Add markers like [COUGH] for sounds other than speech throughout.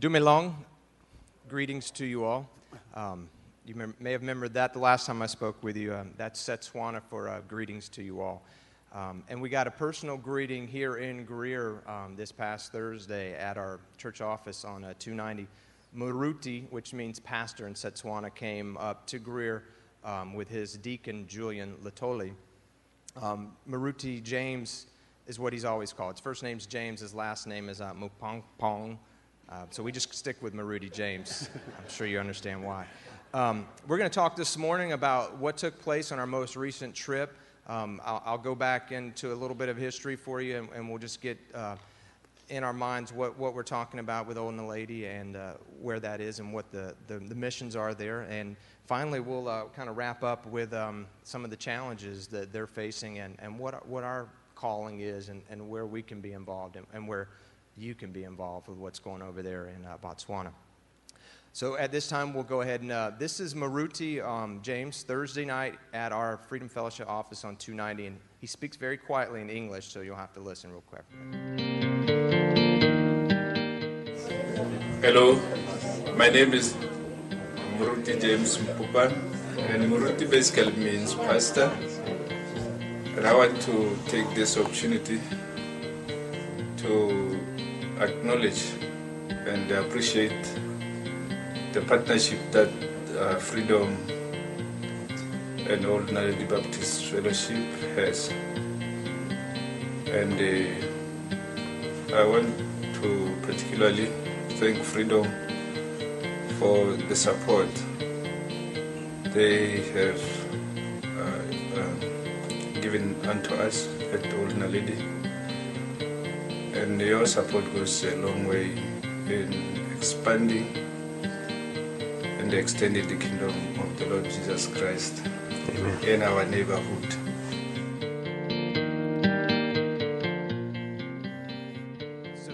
Dumelang, greetings to you all. Um, you may have remembered that the last time I spoke with you. Um, that's Setswana for uh, greetings to you all. Um, and we got a personal greeting here in Greer um, this past Thursday at our church office on uh, 290. Maruti, which means pastor in Setswana, came up to Greer um, with his deacon Julian Latoli. Um, Maruti James is what he's always called. His first name's James, his last name is uh, Mupong Pong. Uh, so we just stick with Maruti James. I'm sure you understand why. Um, we're going to talk this morning about what took place on our most recent trip. Um, I'll, I'll, go back into a little bit of history for you, and, and we'll just get uh, in our minds what, what we're talking about with Old Naledi and uh, where that is and what the, the, the, missions are there. And finally, we'll uh, kind of wrap up with um, some of the challenges that they're facing and, and what, what our calling is and, and where we can be involved and, and where you can be involved with what's going over there in uh, Botswana. So at this time, we'll go ahead and uh, this is Maruti um, James Thursday night at our Freedom Fellowship office on 290, and he speaks very quietly in English, so you'll have to listen real quick. Hello, my name is Maruti James Mpupan, and Maruti basically means pastor. And I want to take this opportunity to acknowledge and appreciate the partnership that uh, Freedom and Naledi Baptist Fellowship has. And uh, I want to particularly thank Freedom for the support they have uh, um, given unto us at Naledi. And your support goes a long way in expanding and extending the kingdom of the Lord Jesus Christ Amen. in our neighborhood. So,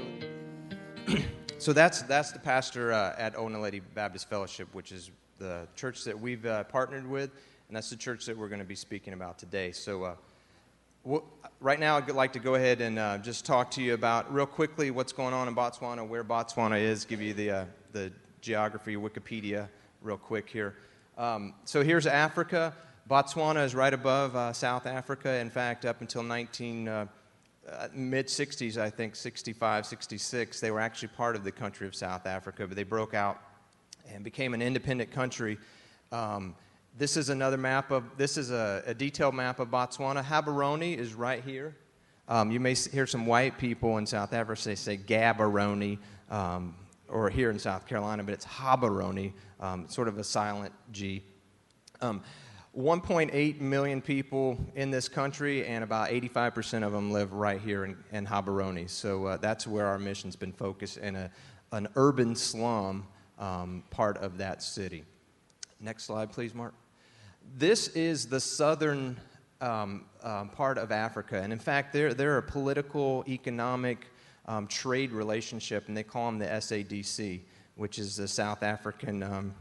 [CLEARS THROAT] so that's, that's the pastor uh, at Old Naledi Baptist Fellowship, which is the church that we've uh, partnered with, and that's the church that we're going to be speaking about today. So, uh, well, right now, I'd like to go ahead and uh, just talk to you about real quickly what's going on in Botswana, where Botswana is, give you the, uh, the geography, Wikipedia real quick here. Um, so here's Africa. Botswana is right above uh, South Africa. In fact, up until 19 uh, uh, mid 60s, I think 65, 66, they were actually part of the country of South Africa, but they broke out and became an independent country. Um, this is another map of this is a, a, detailed map of Botswana. Gaborone is right here. Um, you may hear some white people in South Africa say, say Gaborone. Um, or here in South Carolina, but it's Habaroni, um, sort of a silent G. Um, 1.8 million people in this country, and about 85% of them live right here in, in Habaroni. So uh, that's where our mission's been focused in a, an urban slum um, part of that city. Next slide, please, Mark. This is the southern um, um, part of Africa, and in fact, there, there are a political, economic, um, trade relationship, and they call them the SADC, which is the South African. Um,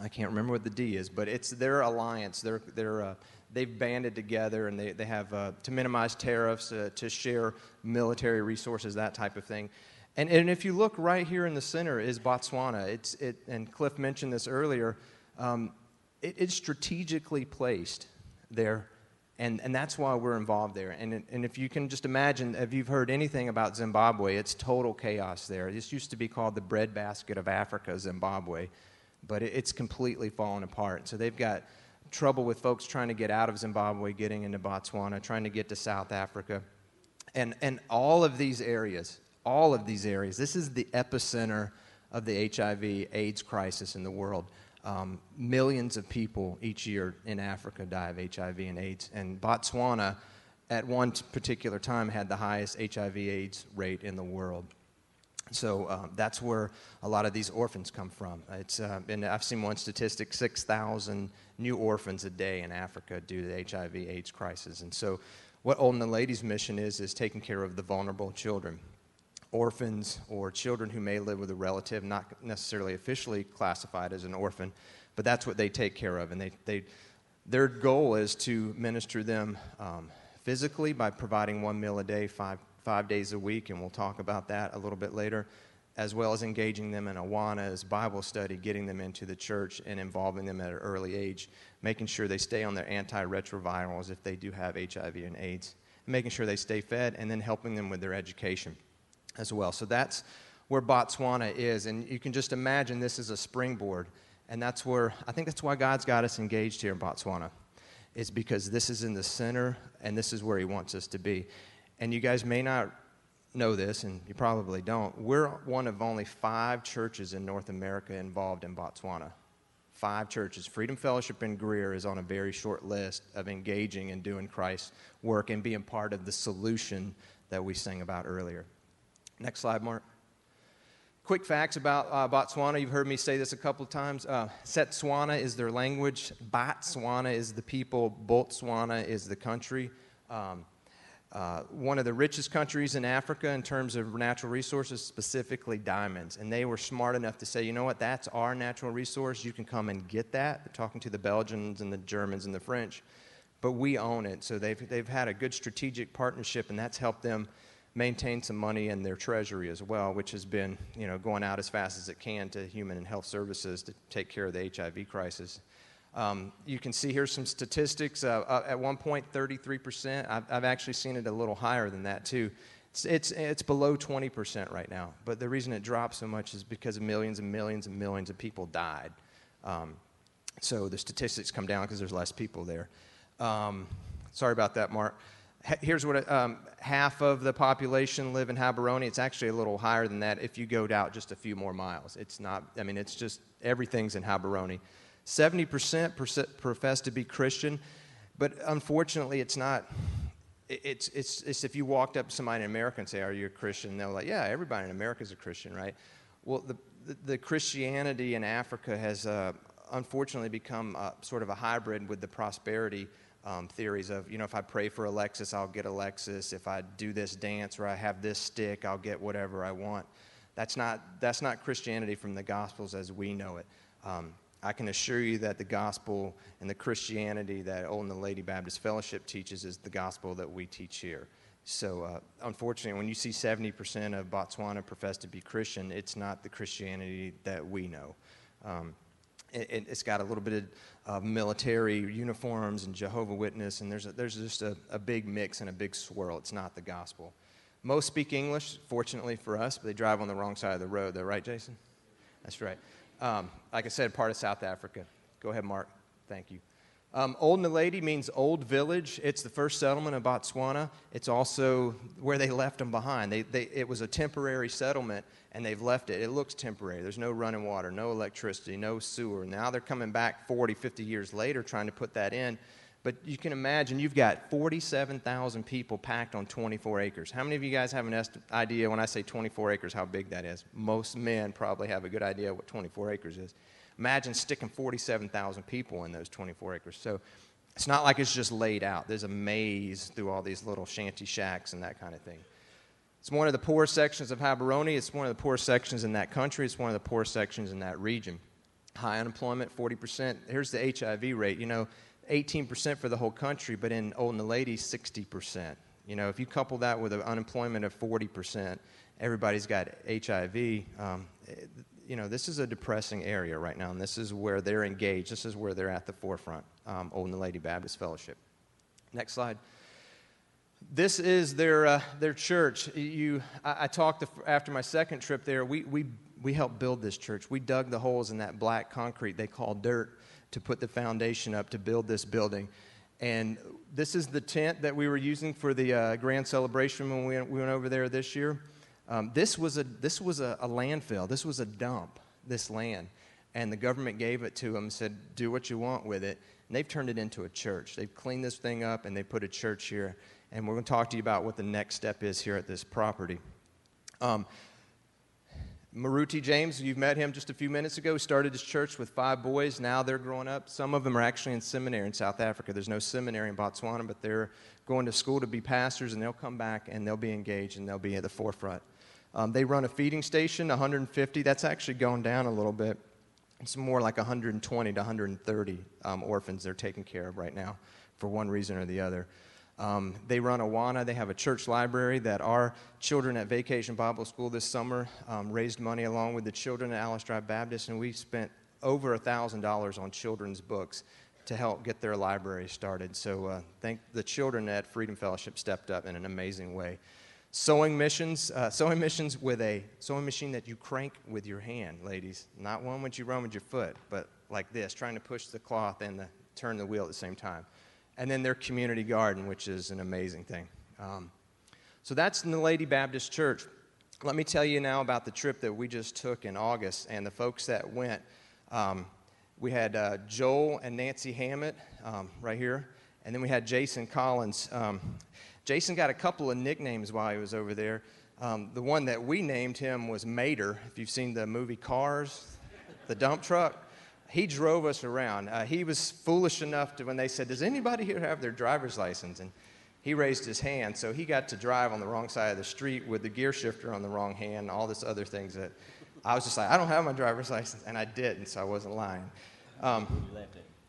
I can't remember what the D is, but it's their alliance. They're, they're, uh, they've banded together and they, they have uh, to minimize tariffs, uh, to share military resources, that type of thing. And, and if you look right here in the center is Botswana. It's, it, and Cliff mentioned this earlier. Um, it, it's strategically placed there and, and that's why we're involved there. And, and if you can just imagine, if you've heard anything about Zimbabwe, it's total chaos there. This used to be called the breadbasket of Africa, Zimbabwe, but it, it's completely fallen apart. So they've got trouble with folks trying to get out of Zimbabwe, getting into Botswana, trying to get to South Africa. And, and all of these areas, all of these areas, this is the epicenter of the HIV AIDS crisis in the world. Um, millions of people each year in Africa die of HIV and AIDS. And Botswana, at one particular time, had the highest HIV AIDS rate in the world. So um, that's where a lot of these orphans come from. It's, uh, and I've seen one statistic 6,000 new orphans a day in Africa due to the HIV AIDS crisis. And so, what Old Naledi's mission is, is taking care of the vulnerable children orphans or children who may live with a relative, not necessarily officially classified as an orphan, but that's what they take care of. And they, they, their goal is to minister them um, physically by providing one meal a day, five, five days a week, and we'll talk about that a little bit later. as well as engaging them in Awana's Bible study, getting them into the church and involving them at an early age, making sure they stay on their antiretrovirals if they do have HIV and AIDS, making sure they stay fed, and then helping them with their education as well. So that's where Botswana is. And you can just imagine this is a springboard. And that's where, I think that's why God's got us engaged here in Botswana, is because this is in the center and this is where He wants us to be. And you guys may not know this, and you probably don't. We're one of only five churches in North America involved in Botswana. Five churches. Freedom Fellowship in Greer is on a very short list of engaging and doing Christ's work and being part of the solution that we sang about earlier. Next slide, Mark. Quick facts about uh, Botswana. You've heard me say this a couple of times. Uh, Setswana is their language. Batswana is the people. Botswana is the country. Um, uh, one of the richest countries in Africa in terms of natural resources, specifically diamonds. And they were smart enough to say, you know what, that's our natural resource. You can come and get that. They're talking to the Belgians and the Germans and the French, but we own it. So they've, they've had a good strategic partnership, and that's helped them maintain some money in their treasury as well, which has been you know, going out as fast as it can to human and health services to take care of the HIV crisis. Um, you can see here some statistics. Uh, uh, at one point, 33%. I've, I've, actually seen it a little higher than that, too. It's, it's, it's below 20% right now. But the reason it dropped so much is because millions and millions and millions of people died. Um, so the statistics come down because there's less people there. Um, sorry about that, Mark. Here's what um, half of the population live in Gaborone. It's actually a little higher than that if you go out just a few more miles. It's not, I mean, it's just everything's in Gaborone. 70% profess to be Christian, but unfortunately, it's not. It's, it's, it's if you walked up to somebody in America and say, Are you a Christian? They're like, Yeah, everybody in America is a Christian, right? Well, the, the, the Christianity in Africa has uh, unfortunately become uh, sort of a hybrid with the prosperity um, theories of, you know, if I pray for a Lexus, I'll get a Lexus. If I do this dance or I have this stick, I'll get whatever I want. That's not, that's not Christianity from the Gospels as we know it. Um, I can assure you that the gospel and the Christianity that Old Naledi Baptist Fellowship teaches is the gospel that we teach here. So, uh, unfortunately, when you see 70% of Botswana profess to be Christian, it's not the Christianity that we know. Um, it, has got a little bit of uh, military uniforms and Jehovah Witness, and there's, a, there's just a, a big mix and a big swirl. It's not the gospel. Most speak English, fortunately for us, but they drive on the wrong side of the road, though, right, Jason? That's right. Um, like I said, part of South Africa. Go ahead, Mark. Thank you. Um, old Naledi means old village. It's the first settlement of Botswana. It's also where they left them behind. They, they, it was a temporary settlement, and they've left it. It looks temporary. There's no running water, no electricity, no sewer. Now they're coming back 40, 50 years later trying to put that in. But you can imagine you've got 47,000 people packed on 24 acres. How many of you guys have an idea when I say 24 acres how big that is? Most men probably have a good idea what 24 acres is. Imagine sticking 47,000 people in those 24 acres. So it's not like it's just laid out. There's a maze through all these little shanty shacks and that kind of thing. It's one of the poorest sections of Gaborone. It's one of the poorest sections in that country. It's one of the poorest sections in that region. High unemployment, 40%. Here's the HIV rate. You know, 18% for the whole country, but in Old Naledi, 60%. You know, if you couple that with an unemployment of 40%, everybody's got HIV. Um, you know, this is a depressing area right now, and this is where they're engaged. This is where they're at the forefront, um, Old Naledi Baptist Fellowship. Next slide. This is their, uh, their church. You, I, I talked after my second trip there. We, we, we helped build this church. We dug the holes in that black concrete they call dirt to put the foundation up to build this building. And this is the tent that we were using for the uh, grand celebration when we went, over there this year. Um, this was, a, this was a, a, landfill, this was a dump, this land. And the government gave it to them, said, do what you want with it. And they've turned it into a church. They've cleaned this thing up and they put a church here. And we're going to talk to you about what the next step is here at this property. Um, Maruti James, you've met him just a few minutes ago, started his church with five boys. Now they're growing up. Some of them are actually in seminary in South Africa. There's no seminary in Botswana, but they're going to school to be pastors, and they'll come back and they'll be engaged and they'll be at the forefront. Um, they run a feeding station, 150. That's actually gone down a little bit. It's more like 120 to 130 um, orphans they're taking care of right now for one reason or the other. Um, they run Awana. They have a church library that our children at Vacation Bible School this summer um, raised money along with the children at Alice Drive Baptist, and we spent over $1,000 on children's books to help get their library started. So uh, thank the children at Freedom Fellowship stepped up in an amazing way. Sewing missions, uh, sewing missions with a sewing machine that you crank with your hand, ladies. Not one which you run with your foot, but like this, trying to push the cloth and the, turn the wheel at the same time. And then their community garden, which is an amazing thing. Um, so that's in the Lady Baptist Church. Let me tell you now about the trip that we just took in August and the folks that went. Um, we had uh, Joel and Nancy Hammett um, right here, and then we had Jason Collins. Jason got a couple of nicknames while he was over there. Um, the one that we named him was Mater. If you've seen the movie Cars, the dump truck, he drove us around. Uh, he was foolish enough to when they said, "Does anybody here have their driver's license?" and he raised his hand, so he got to drive on the wrong side of the street with the gear shifter on the wrong hand, all this other things that I was just like, I don't have my driver's license, and I didn't, so I wasn't lying. Um,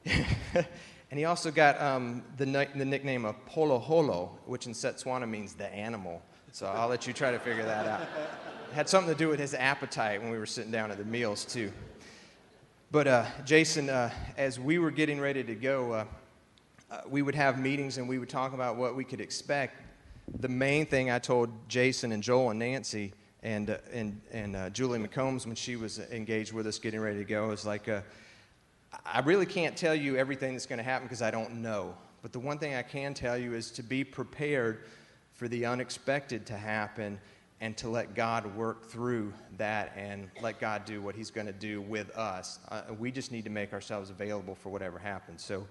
[LAUGHS] and he also got um, the, the nickname of Phologolo, which in Setswana means the animal. So I'll let you try to figure that out. It had something to do with his appetite when we were sitting down at the meals, too. But uh, Jason, uh, as we were getting ready to go, uh, uh we would have meetings and we would talk about what we could expect. The main thing I told Jason and Joel and Nancy and, uh, and, and uh, Julie McCombs, when she was engaged with us getting ready to go, is like, I really can't tell you everything that's going to happen because I don't know. But the one thing I can tell you is to be prepared for the unexpected to happen and to let God work through that and let God do what He's going to do with us. Uh, we just need to make ourselves available for whatever happens. So,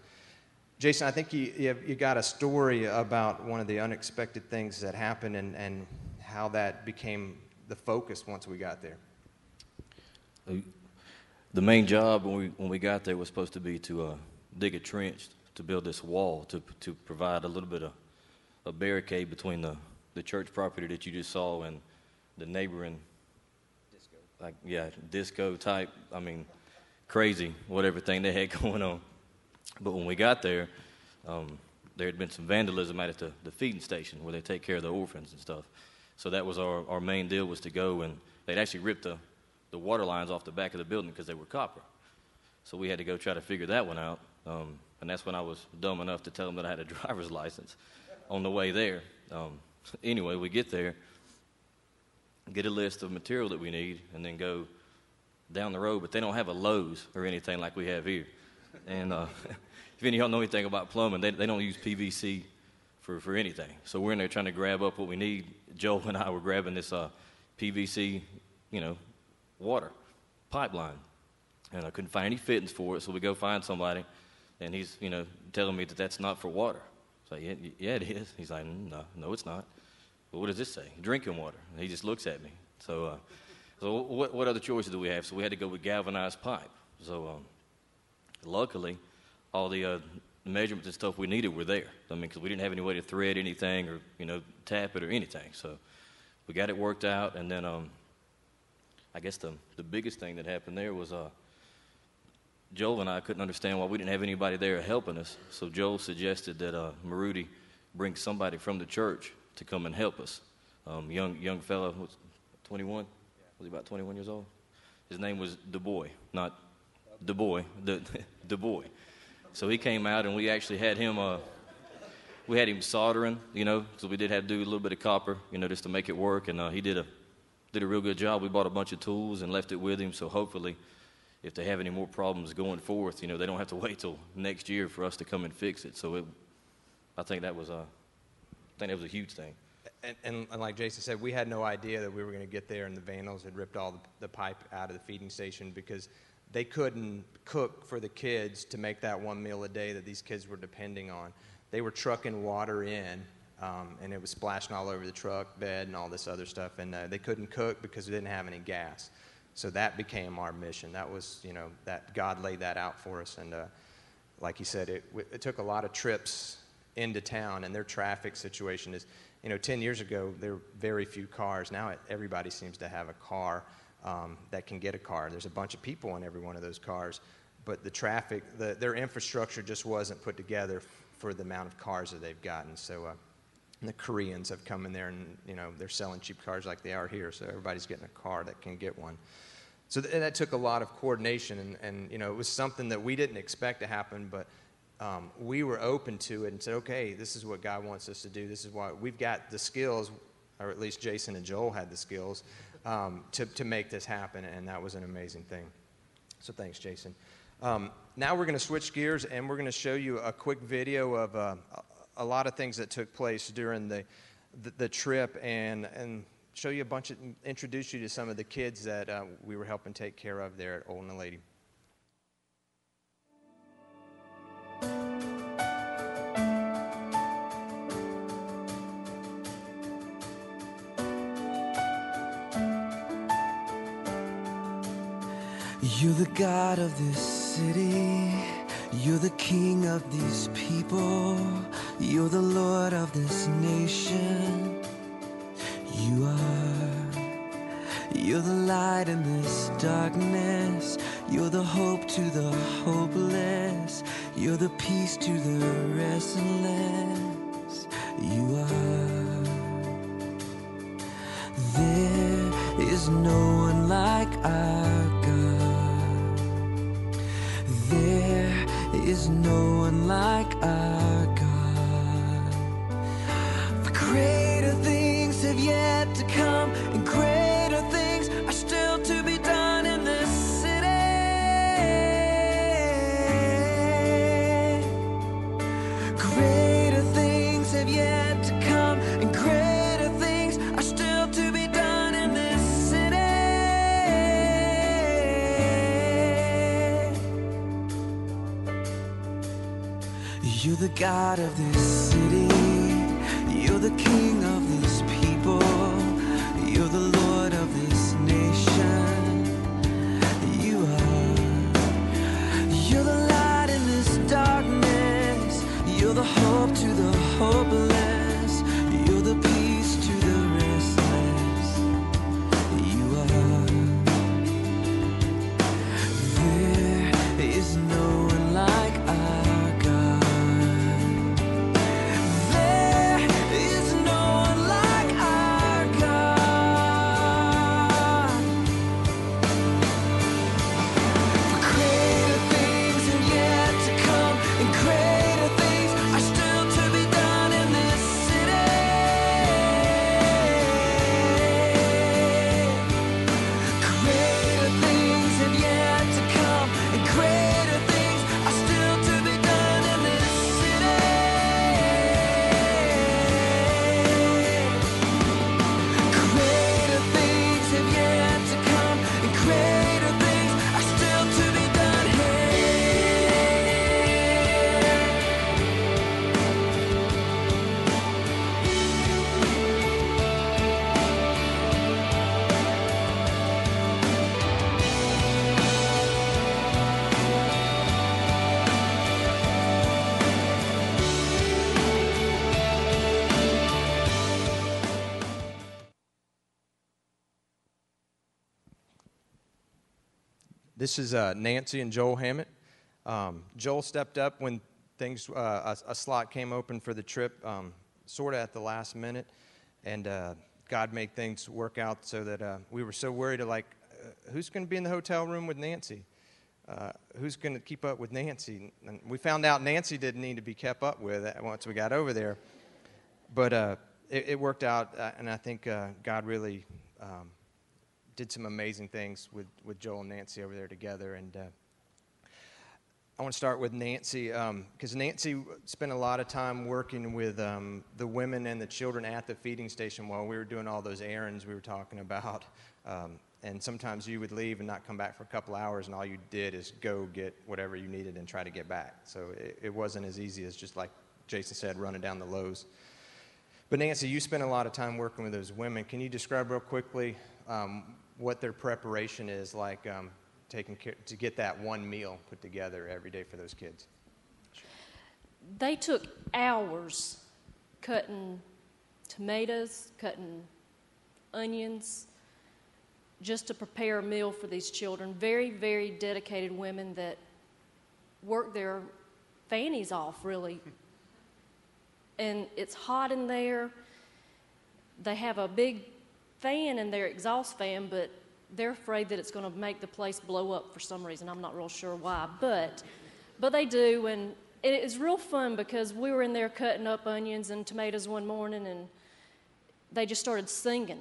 Jason, I think you, you, you got a story about one of the unexpected things that happened and, and how that became the focus once we got there? The main job when we, when we got there was supposed to be to uh, dig a trench to build this wall to, to provide a little bit of a barricade between the, the church property that you just saw and the neighboring disco. like yeah disco type i mean crazy whatever thing they had [LAUGHS] going on but when we got there um, there had been some vandalism out at the, the feeding station where they take care of the orphans and stuff so that was our, our main deal was to go and they'd actually ripped the, the water lines off the back of the building because they were copper. So we had to go try to figure that one out. Um, and that's when I was dumb enough to tell them that I had a [LAUGHS] driver's license on the way there. Um, anyway, we get there, get a list of material that we need, and then go down the road. But they don't have a Lowe's or anything like we have here. And uh, [LAUGHS] if any of y'all know anything about plumbing, they, they don't use PVC for, for anything. So we're in there trying to grab up what we need. Joel and I were grabbing this uh, PVC, you know, water pipeline. And I couldn't find any fittings for it, so we go find somebody, and he's, you know, telling me that that's not for water. So yeah, yeah, it is. He's like, no, no, it's not. Well, what does this say? Drinking water. And he just looks at me. So, uh, so what, what other choices do we have? So we had to go with galvanized pipe. So um, luckily, all the uh, measurements and stuff we needed were there. I mean, because we didn't have any way to thread anything or you know tap it or anything. So we got it worked out, and then um, I guess the the biggest thing that happened there was uh, Joel and I couldn't understand why we didn't have anybody there helping us. So Joel suggested that uh, Maruti bring somebody from the church to come and help us. Um, young young fellow was 21. Was he about 21 years old? His name was Du Bois, not Du Bois, the [LAUGHS] Du Bois. So he came out, and we actually had him. Uh, we had him soldering, you know, so we did have to do a little bit of copper, you know, just to make it work. And uh, he did a did a real good job. We bought a bunch of tools and left it with him, so hopefully, if they have any more problems going forth, you know, they don't have to [LAUGHS] wait till next year for us to come and fix it. So it, I think that was a, I think that was a huge thing. And, and, and, like Jason said, we had no idea that we were going to get there, and the vandals had ripped all the, the pipe out of the feeding station because they couldn't cook for the kids to make that one meal a day that these kids were depending on. They were trucking water in, um, and it was splashing all over the truck bed and all this other stuff. And uh, they couldn't cook because we didn't have any gas. So that became our mission. That was, you know, that God laid that out for us. And uh, like he said, it, it took a lot of trips into town, and their traffic situation is, you know, 10 years ago, there were very few cars. Now everybody seems to have a car um, that can get a car. There's a bunch of people in every one of those cars, but the traffic, the, their infrastructure just wasn't put together for the amount of cars that they've gotten. So uh, the Koreans have come in there and you know they're selling cheap cars like they are here. So everybody's getting a car that can get one. So th- that took a lot of coordination, and, and you know it was something that we didn't expect to happen, but um, we were open to it and said, okay, this is what God wants us to do. This is why we've got the skills, or at least Jason and Joel had the skills um, to, to make this happen, and that was an amazing thing. So thanks, Jason. Um, now we're going to switch gears and we're going to show you a quick video of uh, a lot of things that took place during the, the, the, trip and, and show you a bunch of, introduce you to some of the kids that uh, we were helping take care of there at Old Naledi. You're the God of this city. You're the King of these people. You're the Lord of this nation. You are. You're the light in this darkness. You're the hope to the hopeless. You're the peace to the restless. You are. There is no one like our no one like God of this city. You're the King of This is uh, Nancy and Joel Hammett. Um, Joel stepped up when things, uh, a, a slot came open for the trip, um, sort of at the last minute, and uh, God made things work out so that uh, we were so worried, of like, uh, who's going to be in the hotel room with Nancy? Uh, who's going to keep up with Nancy? And we found out Nancy didn't need to be kept up with once we got over there. But it, it worked out, and I think God really um, did some amazing things with, with Joel and Nancy over there together. And uh, I want to start with Nancy because Nancy spent a lot of time working with um, the women and the children at the feeding station while we were doing all those errands we were talking about. Um, and sometimes you would leave and not come back for a couple hours, and all you did is go get whatever you needed and try to get back. So it, it wasn't as easy as just like Jason said, running down the Lowe's. But Nancy, you spent a lot of time working with those women. Can you describe real quickly um, what their preparation is like um, taking care, to get that one meal put together every day for those kids? They took hours cutting tomatoes, cutting onions, just to prepare a meal for these children. Very, very dedicated women that work their fannies off, really, and it's hot in there. They have a big fan in their exhaust fan, but they're afraid that it's going to make the place blow up for some reason. I'm not real sure why, but but they do, and it is real fun because we were in there cutting up onions and tomatoes one morning, and they just started singing,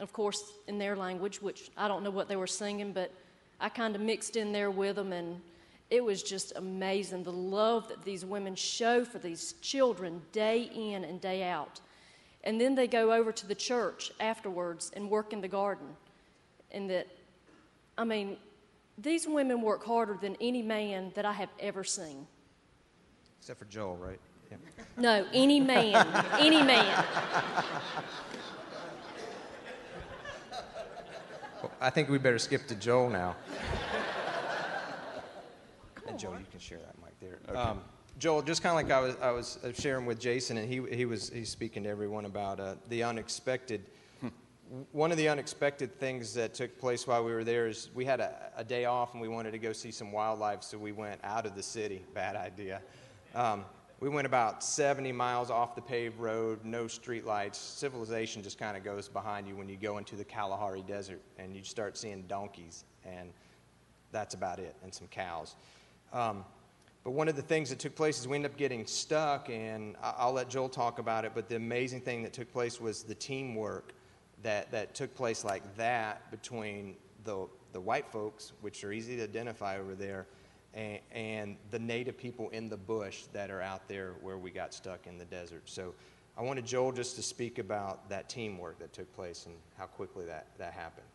of course, in their language, which I don't know what they were singing, but I kind of mixed in there with them, and it was just amazing the love that these women show for these children day in and day out. And then they go over to the church afterwards and work in the garden. And that, I mean, these women work harder than any man that I have ever seen. Except for Joel, right? Yeah. No, any man, any man. Well, I think we better skip to Joel now. and Joel, you can share that mic there. Um, Joel, just kind of like I was, I was uh, sharing with Jason, and he, he was he's speaking to everyone about uh, the unexpected. One of the unexpected things that took place while we were there is we had a, a day off and we wanted to go see some wildlife, so we went out of the city. Bad idea. Um, we went about 70 miles off the paved road, no streetlights. Civilization just kind of goes behind you when you go into the Kalahari Desert and you start seeing donkeys, and that's about it, and some cows. Um, but one of the things that took place is we ended up getting stuck, and I'll let Joel talk about it. But the amazing thing that took place was the teamwork that, that took place like that between the, the white folks, which are easy to identify over there, and, and the native people in the bush that are out there where we got stuck in the desert. So I wanted Joel just to speak about that teamwork that took place and how quickly that, that happened.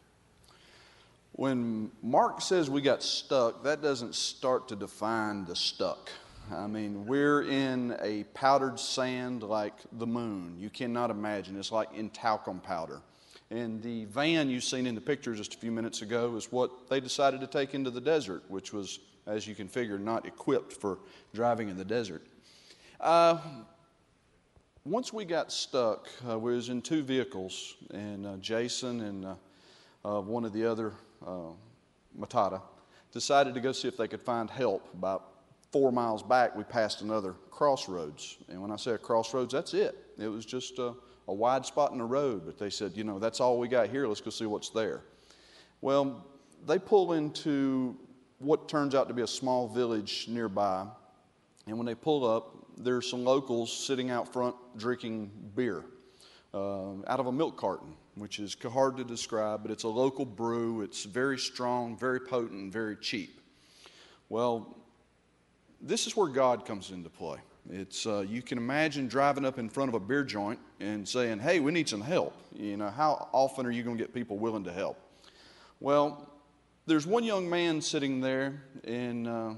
When Mark says we got stuck, that doesn't start to define the stuck. I mean, we're in a powdered sand like the moon. You cannot imagine. It's like in talcum powder. And the van you've seen in the picture just a few minutes ago is what they decided to take into the desert, which was, as you can figure, not equipped for driving in the desert. Uh, once we got stuck, uh, we was in two vehicles, and uh, Jason and uh, uh, one of the other uh, Matata decided to go see if they could find help. About four miles back, we passed another crossroads, and when I say a crossroads, that's it. It was just a, a wide spot in the road, but they said, you know, that's all we got here. Let's go see what's there. Well, they pull into what turns out to be a small village nearby, and when they pull up, there's some locals sitting out front drinking beer uh, out of a milk carton, which is hard to describe, but it's a local brew. It's very strong, very potent, very cheap. Well, this is where God comes into play. It's uh, you can imagine driving up in front of a beer joint and saying, "Hey, we need some help." You know, how often are you going to get people willing to help? Well, there's one young man sitting there, and uh,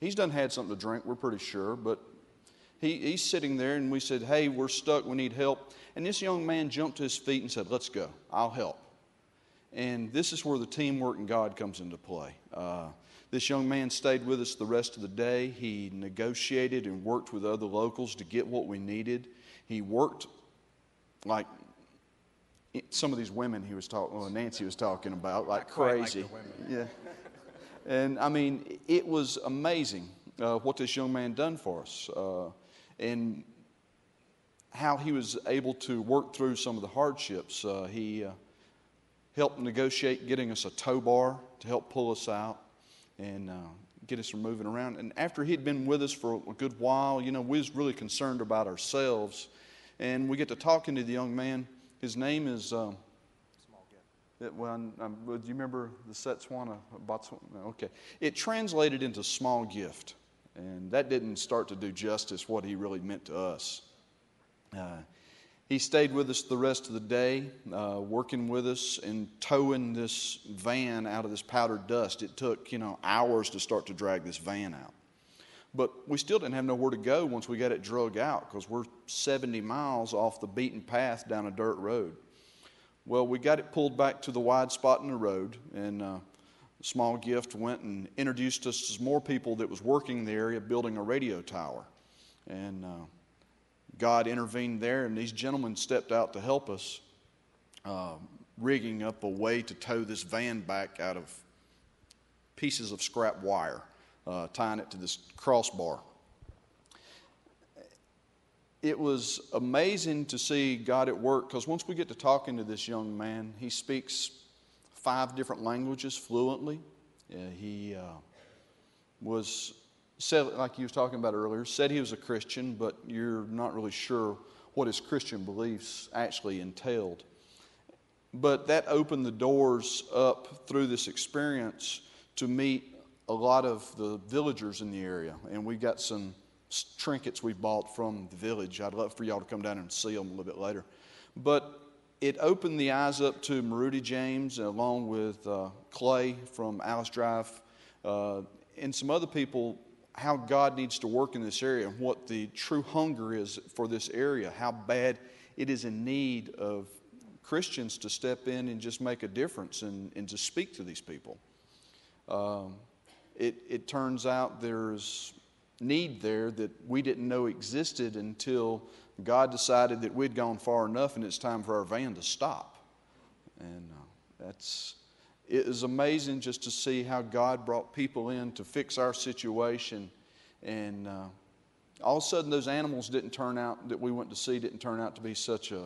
he's done had something to drink. We're pretty sure, but he, he's sitting there, and we said, Hey, we're stuck, we need help. And this young man jumped to his feet and said, Let's go, I'll help. And this is where the teamwork and God comes into play. Uh, this young man stayed with us the rest of the day. He negotiated and worked with other locals to get what we needed. He worked like some of these women he was talking, well, Nancy was talking about, like like crazy. women. Yeah. And I mean, it was amazing uh, what this young man done for us. Uh, and how he was able to work through some of the hardships. Uh, he uh, helped negotiate getting us a tow bar to help pull us out and uh, get us from moving around. And after he'd been with us for a good while, you know, we was really concerned about ourselves. And we get to talking to the young man. His name is. Um, it, well, um, do you remember the Setswana? Botswana? Okay. It translated into small gift. And that didn't start to do justice what he really meant to us. Uh, he stayed with us the rest of the day, uh, working with us and towing this van out of this powdered dust. It took, you know, hours to start to drag this van out. But we still didn't have nowhere to go once we got it drug out because we're 70 miles off the beaten path down a dirt road. Well, we got it pulled back to the wide spot in the road, and uh, Small Gift went and introduced us to more people that was working in the area building a radio tower. And uh, God intervened there, and these gentlemen stepped out to help us, uh, rigging up a way to tow this van back out of pieces of scrap wire, uh, tying it to this crossbar. it was amazing to see God at work because once we get to talking to this young man, he speaks five different languages fluently. Uh, he uh, was said, like you was talking about earlier, said he was a Christian, but you're not really sure what his Christian beliefs actually entailed. But that opened the doors up through this experience to meet a lot of the villagers in the area, and we got some trinkets we bought from the village. I'd love for y'all to come down and see them a little bit later. But it opened the eyes up to Maruti James, along with uh, Clay from Alice Drive, uh, and some other people, how God needs to work in this area and what the true hunger is for this area, how bad it is in need of Christians to step in and just make a difference and, and to speak to these people. Um, it, it turns out there's need there that we didn't know existed until God decided that we'd gone far enough and it's time for our van to stop. And uh, that's, it is amazing just to see how God brought people in to fix our situation. And uh, all of a sudden, those animals didn't turn out, that we went to see, didn't turn out to be such a,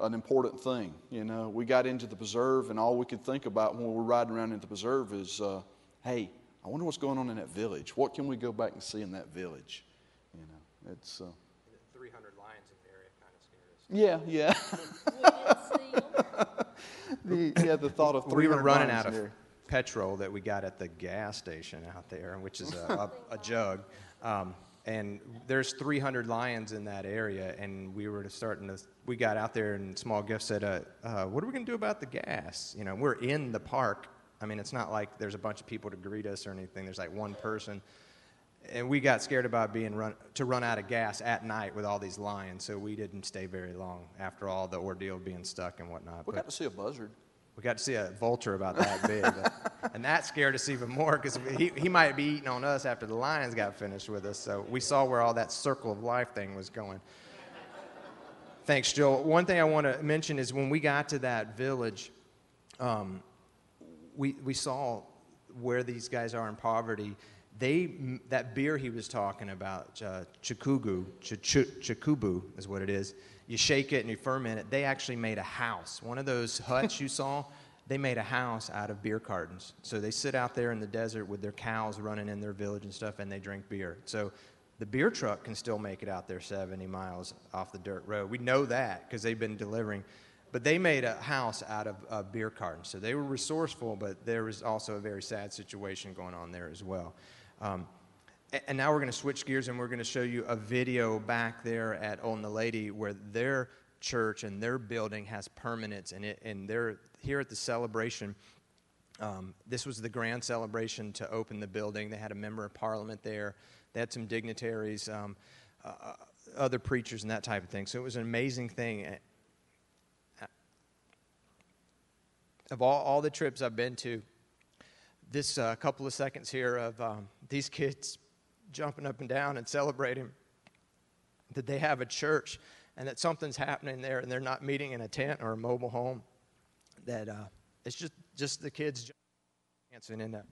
an important thing. You know, we got into the preserve, and all we could think about when we were riding around in the preserve is, uh, hey, I wonder what's going on in that village. What can we go back and see in that village? You know, it's. Uh, 300 lions in the area kind of scared us. Yeah, yeah. [LAUGHS] the, yeah, the thought of we were running out of petrol that we got at the gas station out there, which is a, a, [LAUGHS] a jug. Um, and there's 300 lions in that area, and we were starting to. We got out there, and Small Gift said, uh, uh, "What are we going to do about the gas? You know, we're in the park I mean, it's not like there's a bunch of people to greet us or anything. There's like one person. And we got scared about being run, to run out of gas at night with all these lions, so we didn't stay very long after all the ordeal of being stuck and whatnot. We but got to see a buzzard. We got to see a vulture about that big. [LAUGHS] and that scared us even more because he, he might be eating on us after the lions got finished with us. So we saw where all that circle of life thing was going. Thanks, Joel. One thing I want to mention is when we got to that village, um, we, we saw where these guys are in poverty. They, that beer he was talking about, uh, chikugu, chikubu is what it is. You shake it and you ferment it. They actually made a house. One of those huts you saw, [LAUGHS] they made a house out of beer cartons. So they sit out there in the desert with their cows running in their village and stuff, and they drink beer. So the beer truck can still make it out there 70 miles off the dirt road. We know that because they've been delivering. But they made a house out of beer cartons. So they were resourceful, but there was also a very sad situation going on there as well. Um, and now we're going to switch gears and we're going to show you a video back there at Old Naledi where their church and their building has permanence and it and they're here at the celebration. Um, this was the grand celebration to open the building. They had a member of parliament there. They had some dignitaries um, uh, uh other preachers and that type of thing. So it was an amazing thing. Of all, all the trips I've been to, this uh, couple of seconds here of um, these kids jumping up and down and celebrating that they have a church and that something's happening there and they're not meeting in a tent or a mobile home, that uh, it's just, just the kids dancing in that.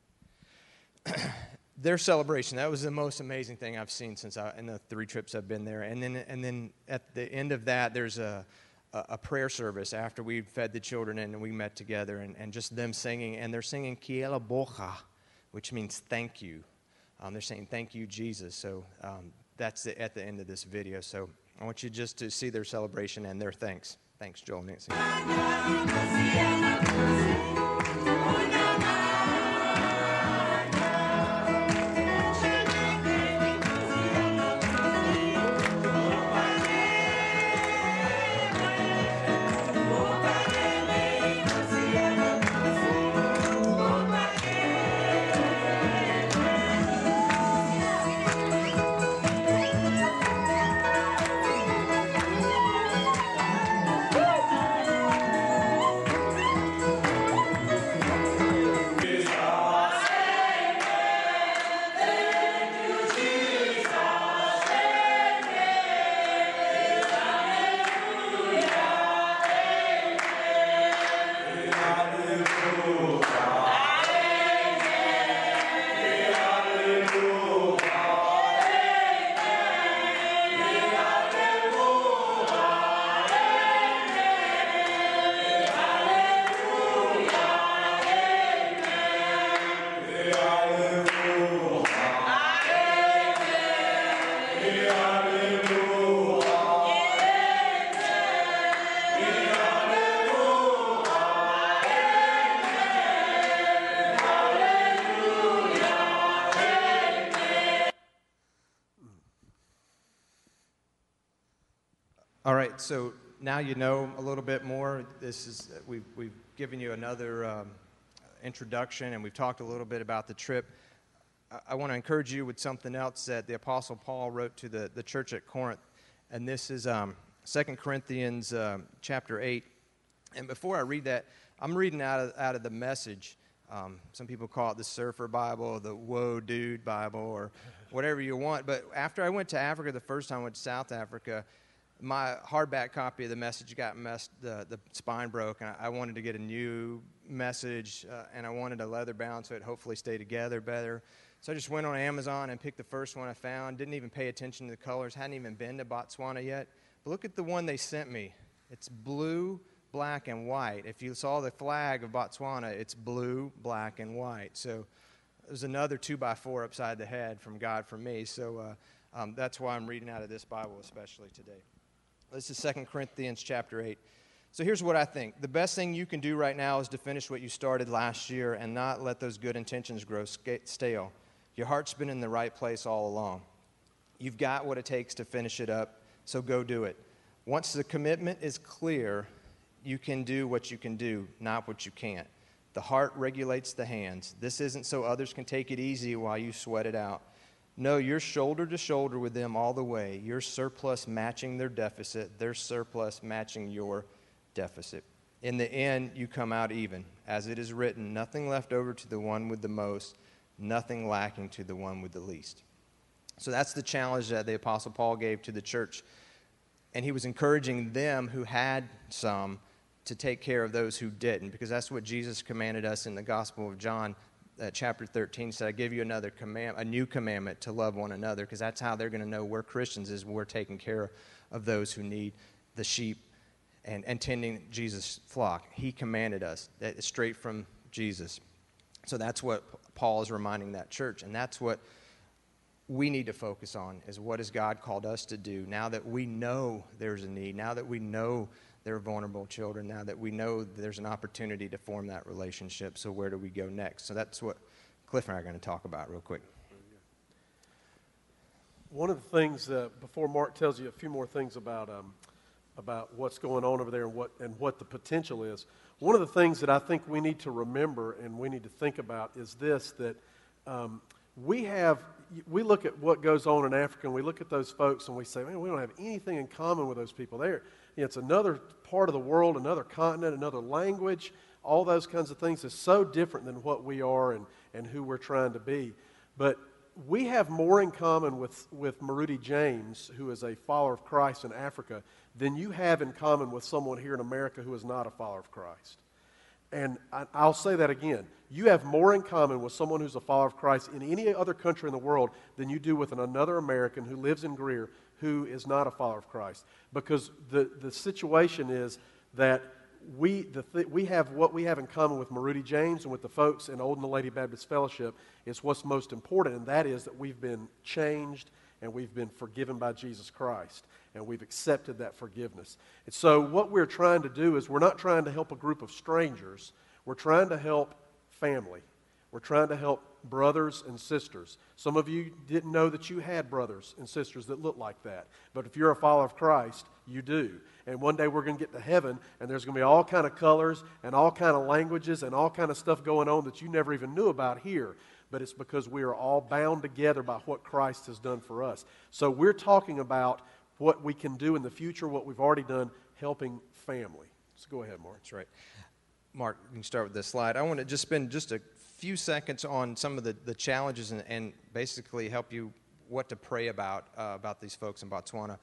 [CLEARS THROAT] their celebration that was the most amazing thing I've seen since I, in the three trips I've been there. And then, and then at the end of that, there's a a, prayer service after we fed the children and we met together and, and just them singing. And they're singing Kiela Bocha, which means thank you. Um, they're saying thank you, Jesus. So um, that's the, at the end of this video. So I want you just to see their celebration and their thanks. Thanks, Joel Nancy. So now you know a little bit more. This is we've we've given you another um, introduction, and we've talked a little bit about the trip. I, I want to encourage you with something else that the Apostle Paul wrote to the, the church at Corinth, and this is um, 2 Corinthians um, chapter 8. And before I read that, I'm reading out of, out of the message. Um, some people call it the surfer Bible, the whoa dude Bible, or whatever you want. But after I went to Africa the first time, I went to South Africa, my hardback copy of the message got messed, the, the spine broke, and I, I wanted to get a new message, uh, and I wanted a leather bound so it hopefully stay together better. So I just went on Amazon and picked the first one I found. Didn't even pay attention to the colors. Hadn't even been to Botswana yet. But look at the one they sent me. It's blue, black, and white. If you saw the flag of Botswana, it's blue, black, and white. So there's another two by four upside the head from God for me. So uh, um, that's why I'm reading out of this Bible, especially today. This is 2 Corinthians chapter 8. So here's what I think. The best thing you can do right now is to finish what you started last year and not let those good intentions grow stale. Your heart's been in the right place all along. You've got what it takes to finish it up, so go do it. Once the commitment is clear, you can do what you can do, not what you can't. The heart regulates the hands. This isn't so others can take it easy while you sweat it out. No, you're shoulder to shoulder with them all the way. Your surplus matching their deficit, their surplus matching your deficit. In the end, you come out even. As it is written, nothing left over to the one with the most nothing lacking to the one with the least. So that's the challenge that the Apostle Paul gave to the church. And he was encouraging them who had some to take care of those who didn't, because that's what Jesus commanded us in the Gospel of John, uh, chapter 13. Said, I give you another command, a new commandment to love one another, because that's how they're going to know we're Christians, is we're taking care of those who need the sheep and, and tending Jesus' flock. He commanded us. That straight from Jesus. So that's what Paul is reminding that church, and that's what we need to focus on is what has God called us to do now that we know there's a need, now that we know there are vulnerable children, now that we know there's an opportunity to form that relationship. So where do we go next? So that's what Cliff and I are going to talk about real quick. One of the things, uh, before Mark tells you a few more things about um, about what's going on over there and what, and what the potential is. One of the things that I think we need to remember and we need to think about is this that um, we have, we look at what goes on in Africa and we look at those folks and we say, man, we don't have anything in common with those people there. It's another part of the world, another continent, another language, all those kinds of things is so different than what we are and, and who we're trying to be. But we have more in common with, with Maruti James, who is a follower of Christ in Africa, than you have in common with someone here in America who is not a follower of Christ. And I, will say that again. You have more in common with someone who's a follower of Christ in any other country in the world than you do with another American who lives in Greer who is not a follower of Christ. Because the, the situation is that we, the th- we have what we have in common with Maruti James and with the folks in Old Naledi Baptist Fellowship is what's most important, and that is that we've been changed and we've been forgiven by Jesus Christ and we've accepted that forgiveness. And so, what we're trying to do is we're not trying to help a group of strangers, we're trying to help family. We're trying to help brothers and sisters. Some of you didn't know that you had brothers and sisters that look like that. But if you're a follower of Christ, you do. And one day we're going to get to heaven and there's going to be all kind of colors and all kind of languages and all kind of stuff going on that you never even knew about here. But it's because we are all bound together by what Christ has done for us. So we're talking about what we can do in the future, what we've already done, helping family. So go ahead, Mark. That's right. Mark, you can start with this slide. I want to just spend just a few seconds on some of the, the challenges and, and basically help you what to pray about uh, about these folks in Botswana.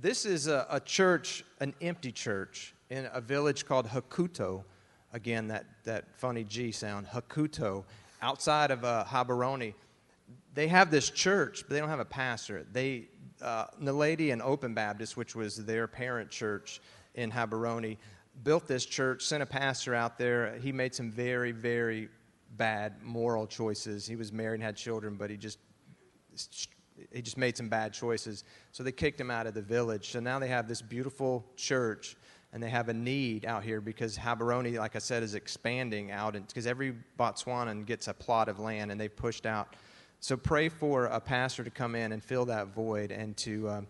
This is a, a, church, an empty church in a village called Gakuto. Again, that, that funny G sound, Gakuto, outside of uh, Gaborone. They have this church, but they don't have a pastor. They uh, Naledi and Open Baptist, which was their parent church in Gaborone, built this church, sent a pastor out there. He made some very, very bad moral choices. He was married and had children, but he just he just made some bad choices. So they kicked him out of the village. So now they have this beautiful church and they have a need out here because Gaborone, like I said, is expanding out because every Botswanan gets a plot of land and they've pushed out so pray for a pastor to come in and fill that void and to, um,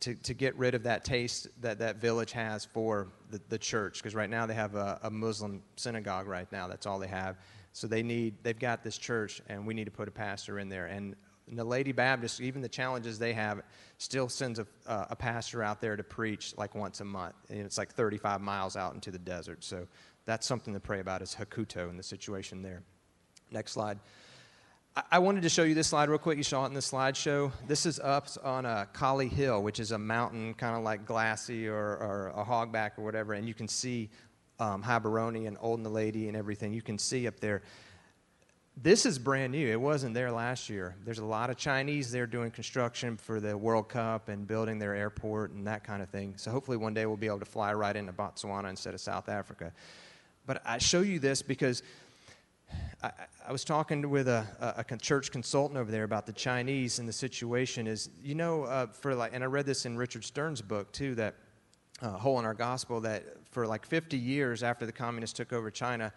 to, to get rid of that taste that that village has for the, the church. Because right now they have a, a Muslim synagogue right now. That's all they have. So they need, they've got this church, and we need to put a pastor in there. And Naledi Baptist, even the challenges they have, still sends a, uh, a pastor out there to preach like once a month. And it's like 35 miles out into the desert. So that's something to pray about is Gakuto and the situation there. Next slide. I- wanted to show you this slide real quick. You saw it in the slideshow. This is up on uh, Kgale Hill, which is a mountain kind of like glassy or, or a hogback or whatever, and you can see um, Gaborone and Old Naledi and everything. You can see up there. This is brand new. It wasn't there last year. There's a lot of Chinese there doing construction for the World Cup and building their airport and that kind of thing. So hopefully one day we'll be able to fly right into Botswana instead of South Africa. But I show you this because I, I was talking with a, a, a church consultant over there about the Chinese and the situation is, you know, uh, for like, and I read this in Richard Stearns' book too, that uh, Hole in Our Gospel, that for like 50 years after the communists took over China,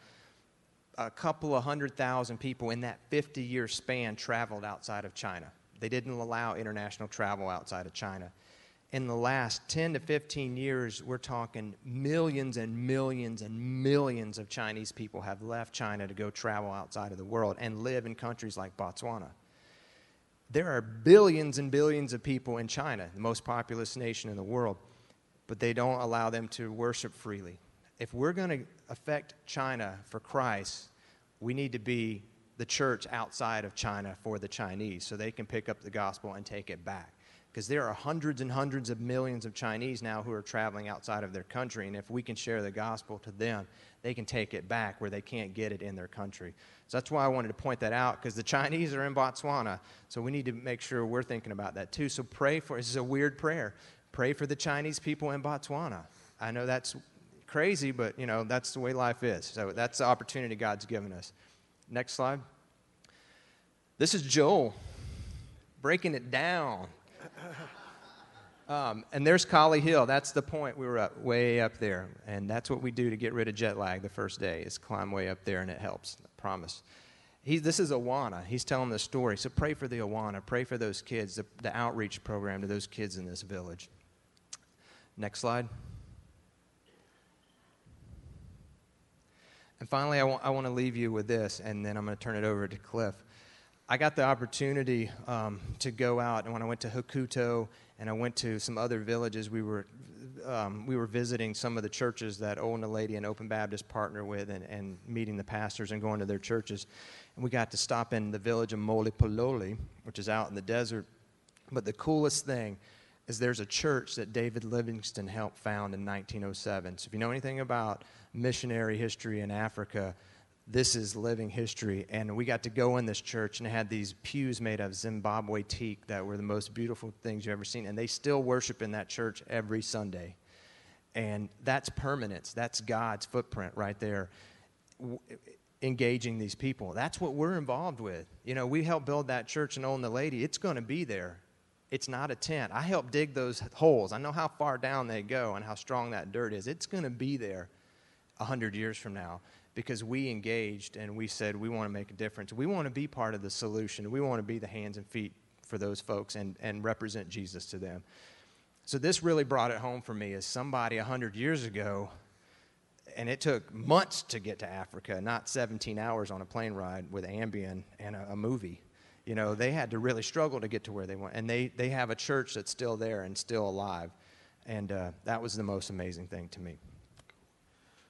a couple of hundred thousand people in that 50 year span traveled outside of China. They didn't allow international travel outside of China. In the last 10 to 15 years, we're talking millions and millions and millions of Chinese people have left China to go travel outside of the world and live in countries like Botswana. There are billions and billions of people in China, the most populous nation in the world, but they don't allow them to worship freely. If we're going to affect China for Christ, we need to be the church outside of China for the Chinese so they can pick up the gospel and take it back. Because there are hundreds and hundreds of millions of Chinese now who are traveling outside of their country, and if we can share the gospel to them, they can take it back where they can't get it in their country. So that's why I wanted to point that out, because the Chinese are in Botswana, so we need to make sure we're thinking about that too. So pray for, this is a weird prayer, pray for the Chinese people in Botswana. I know that's crazy, but you know, that's the way life is. So that's the opportunity God's given us. Next slide. This is Joel breaking it down. [LAUGHS] Um, and there's Kgale Hill. That's the point we were up, way up there. And that's what we do to get rid of jet lag the first day is climb way up there, and it helps. I promise. He, this is Awana. He's telling the story. So pray for the Awana. Pray for those kids, the, the outreach program to those kids in this village. Next slide. And finally, I want, I want to leave you with this, and then I'm going to turn it over to Cliff. I got the opportunity um, to go out, and when I went to Gakuto and I went to some other villages, we were, um, we were visiting some of the churches that Old Naledi and Open Baptist partner with and, and meeting the pastors and going to their churches. And we got to stop in the village of Molepolole, which is out in the desert. But the coolest thing is there's a church that David Livingstone helped found in 1907. So if you know anything about missionary history in Africa, this is living history. And we got to go in this church and had these pews made of Zimbabwe teak that were the most beautiful things you've ever seen. And they still worship in that church every Sunday. And that's permanence. That's God's footprint right there, engaging these people. That's what we're involved with. You know, we helped build that church and Old Naledi. It's going to be there. It's not a tent. I help dig those holes. I know how far down they go and how strong that dirt is. It's going to be there a 100 years from now because we engaged and we said we want to make a difference. We want to be part of the solution. We want to be the hands and feet for those folks and, and represent Jesus to them. So this really brought it home for me as somebody 100 years ago, and it took months to get to Africa, not 17 hours on a plane ride with Ambien and a, a movie. You know, they had to really struggle to get to where they went. And they, they have a church that's still there and still alive. And uh, that was the most amazing thing to me.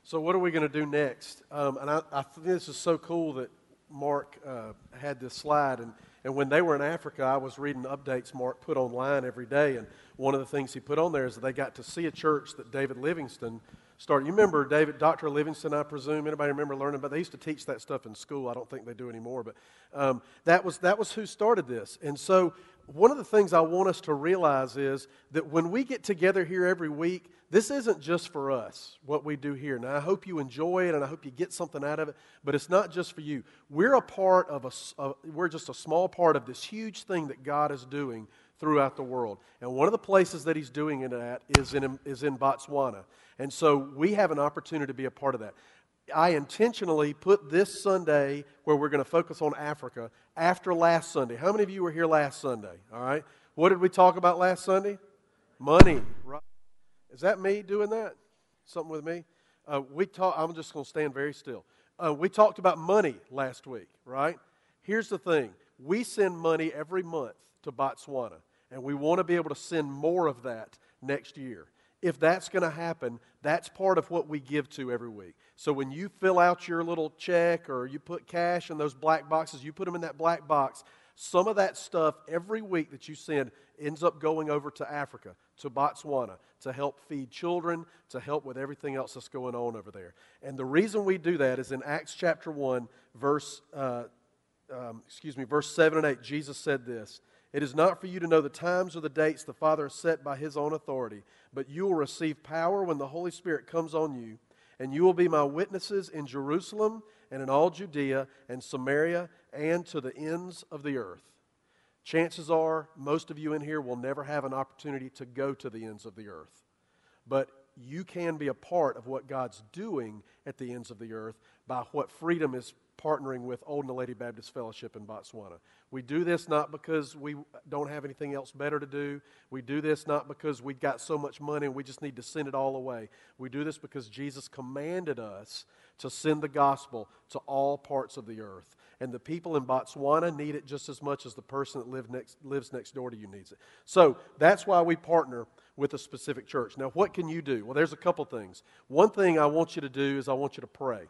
So, what are we going to do next? Um, and I, I think this is so cool that Mark uh, had this slide. And, and when they were in Africa, I was reading updates Mark put online every day. And one of the things he put on there is that they got to see a church that David Livingstone started. You remember David, Dr. Livingstone, I presume? Anybody remember learning But They used to teach that stuff in school. I don't think they do anymore. But um, that was that was who started this. And so one of the things I want us to realize is that when we get together here every week, this isn't just for us, what we do here. Now, I hope you enjoy it and I hope you get something out of it, but it's not just for you. We're a part of a, uh, we're just a small part of this huge thing that God is doing throughout the world. And one of the places that He's doing it at is in, is in Botswana. And so we have an opportunity to be a part of that. I intentionally put this Sunday where we're going to focus on Africa after last Sunday. How many of you were here last Sunday? All right. What did we talk about last Sunday? Money, right? Is that me doing that? Something with me? Uh, we talk, I'm just going to stand very still. Uh, we talked about money last week, right? Here's the thing we send money every month to Botswana, and we want to be able to send more of that next year. If that's going to happen, that's part of what we give to every week. So when you fill out your little check or you put cash in those black boxes, you put them in that black box. Some of that stuff every week that you send ends up going over to Africa, to Botswana, to help feed children, to help with everything else that's going on over there. And the reason we do that is in Acts chapter 1, verse, uh, um, excuse me, verse 7 and 8, Jesus said this. It is not for you to know the times or the dates the Father has set by his own authority, but you will receive power when the Holy Spirit comes on you, and you will be my witnesses in Jerusalem and in all Judea and Samaria and to the ends of the earth. Chances are most of you in here will never have an opportunity to go to the ends of the earth. But you can be a part of what God's doing at the ends of the earth by what freedom is partnering with Old Naledi Baptist Fellowship in Botswana. We do this not because we don't have anything else better to do. We do this not because we've got so much money and we just need to send it all away. We do this because Jesus commanded us to send the gospel to all parts of the earth. And the people in Botswana need it just as much as the person that live next, lives next door to you needs it. So that's why we partner with a specific church. Now, what can you do? Well, there's a couple things. One thing I want you to do is I want you to pray.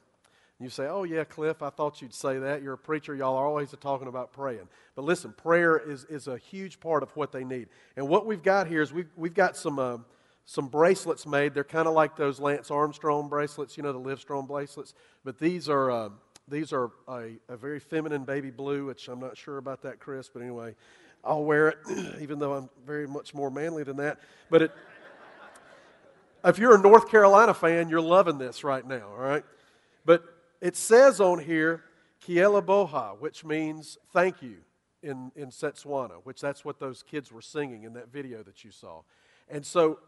You say, Oh, yeah, Cliff, I thought you'd say that. You're a preacher. Y'all are always talking about praying. But listen, prayer is, is a huge part of what they need. And what we've got here is we've, we've got some, uh, some bracelets made. They're kind of like those Lance Armstrong bracelets, you know, the Livestrong bracelets. But these are, uh, these are a, a very feminine baby blue, which I'm not sure about that, Chris. But anyway, I'll wear it, [CLEARS THROAT] even though I'm very much more manly than that. But it, if you're a North Carolina fan, you're loving this right now, all right? But it says on here, Ke a leboga, which means thank you in, in Setswana, which that's what those kids were singing in that video that you saw. And so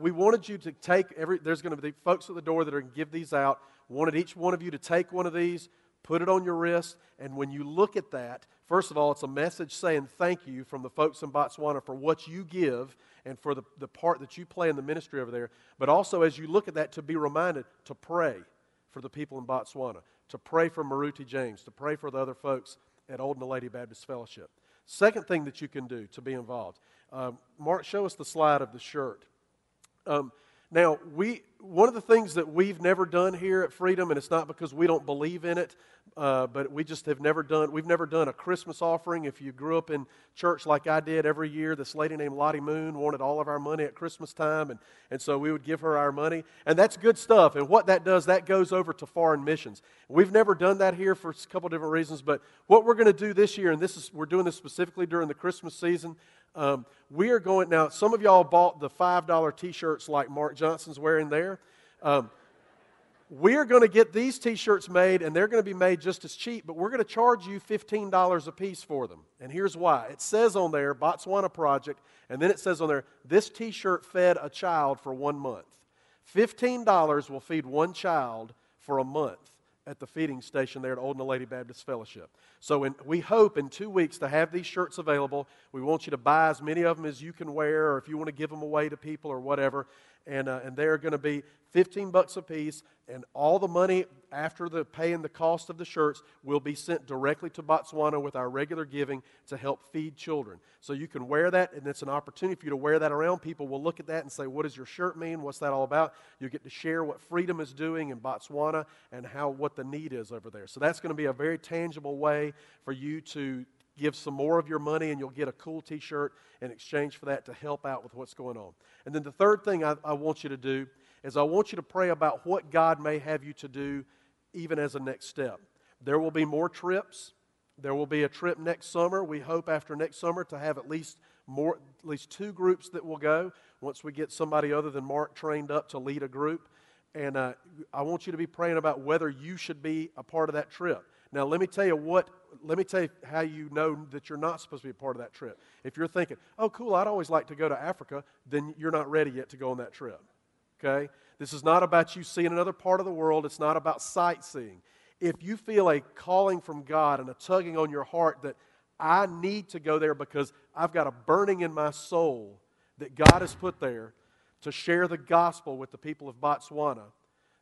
we wanted you to take every, there's going to be folks at the door that are going to give these out. Wanted each one of you to take one of these, put it on your wrist, and when you look at that, first of all, it's a message saying thank you from the folks in Botswana for what you give and for the, the part that you play in the ministry over there. But also, as you look at that, to be reminded to pray for the people in Botswana, to pray for Maruti James, to pray for the other folks at Old Naledi Baptist Fellowship. Second thing that you can do to be involved. Um, Mark, show us the slide of the shirt. Um, now, we, one of the things that we've never done here at Freedom, and it's not because we don't believe in it, uh, but we just have never done, we've never done a Christmas offering. If you grew up in church like I did every year, this lady named Lottie Moon wanted all of our money at Christmas time, and, and so we would give her our money. And that's good stuff. And what that does, that goes over to foreign missions. We've never done that here for a couple different reasons, but what we're going to do this year, and this is, we're doing this specifically during the Christmas season, um, we are going now. Some of y'all bought the five dollar T-shirts like Mark Johnson's wearing there. Um, we are going to get these T-shirts made, and they're going to be made just as cheap. But we're going to charge you fifteen dollars a piece for them. And here's why: it says on there Botswana Project, and then it says on there this T-shirt fed a child for one month. Fifteen dollars will feed one child for a month at the feeding station there at Old Naledi Baptist Fellowship. So in, we hope in two weeks to have these shirts available. We want you to buy as many of them as you can wear, or if you want to give them away to people or whatever. And, uh, and they're going to be 15 bucks a piece, and all the money after the paying the cost of the shirts will be sent directly to Botswana with our regular giving to help feed children. So you can wear that, and it's an opportunity for you to wear that around. People will look at that and say, What does your shirt mean? What's that all about? You get to share what freedom is doing in Botswana and how what the need is over there. So that's going to be a very tangible way for you to give some more of your money and you'll get a cool t shirt in exchange for that to help out with what's going on. And then the third thing I, I, want you to do is I want you to pray about what God may have you to do even as a next step. There will be more trips. There will be a trip next summer. We hope after next summer to have at least more at least two groups that will go once we get somebody other than Mark trained up to lead a group. And uh, I want you to be praying about whether you should be a part of that trip. Now, let me tell you what, let me tell you how you know that you're not supposed to be a part of that trip. If you're thinking, oh, cool, I'd always like to go to Africa, then you're not ready yet to go on that trip. Okay? This is not about you seeing another part of the world, it's not about sightseeing. If you feel a calling from God and a tugging on your heart that I need to go there because I've got a burning in my soul that God has put there to share the gospel with the people of Botswana,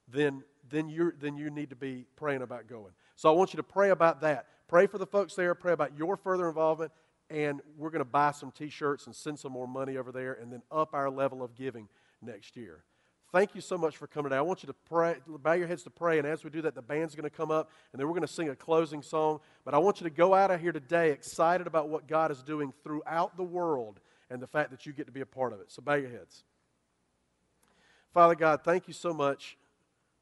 then, then, you then you need to be praying about going. So I want you to pray about that. Pray for the folks there, pray about your further involvement, and we're going to buy some t shirts and send some more money over there and then up our level of giving next year. Thank you so much for coming today. I want you to pray, bow your heads to pray, and as we do that, the band's going to come up, and then we're going to sing a closing song. But I want you to go out of here today excited about what God is doing throughout the world and the fact that you get to be a part of it. So bow your heads. Father God, thank you so much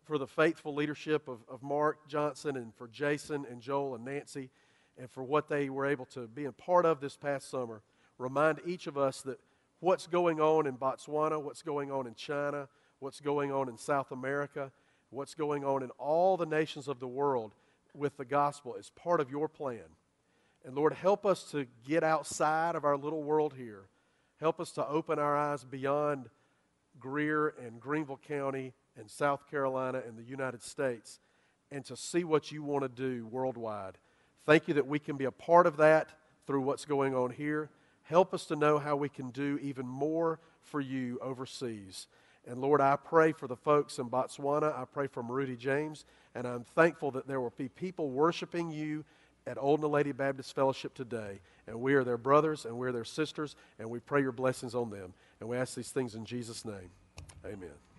for the faithful leadership of, of Mark Johnson and for Jason and Joel and Nancy and for what they were able to be a part of this past summer. Remind each of us that what's going on in Botswana, what's going on in China, what's going on in South America, what's going on in all the nations of the world with the gospel is part of your plan. And Lord, help us to get outside of our little world here. Help us to open our eyes beyond Greer and Greenville County and South Carolina and the United States and to see what you want to do worldwide. Thank you that we can be a part of that through what's going on here. Help us to know how we can do even more for you overseas. And Lord, I pray for the folks in Botswana. I pray for Rudy James. And I'm thankful that there will be people worshiping you at Old Naledi Baptist Fellowship today. And we are their brothers and we're their sisters. And we pray your blessings on them. And we ask these things in Jesus' name. Amen.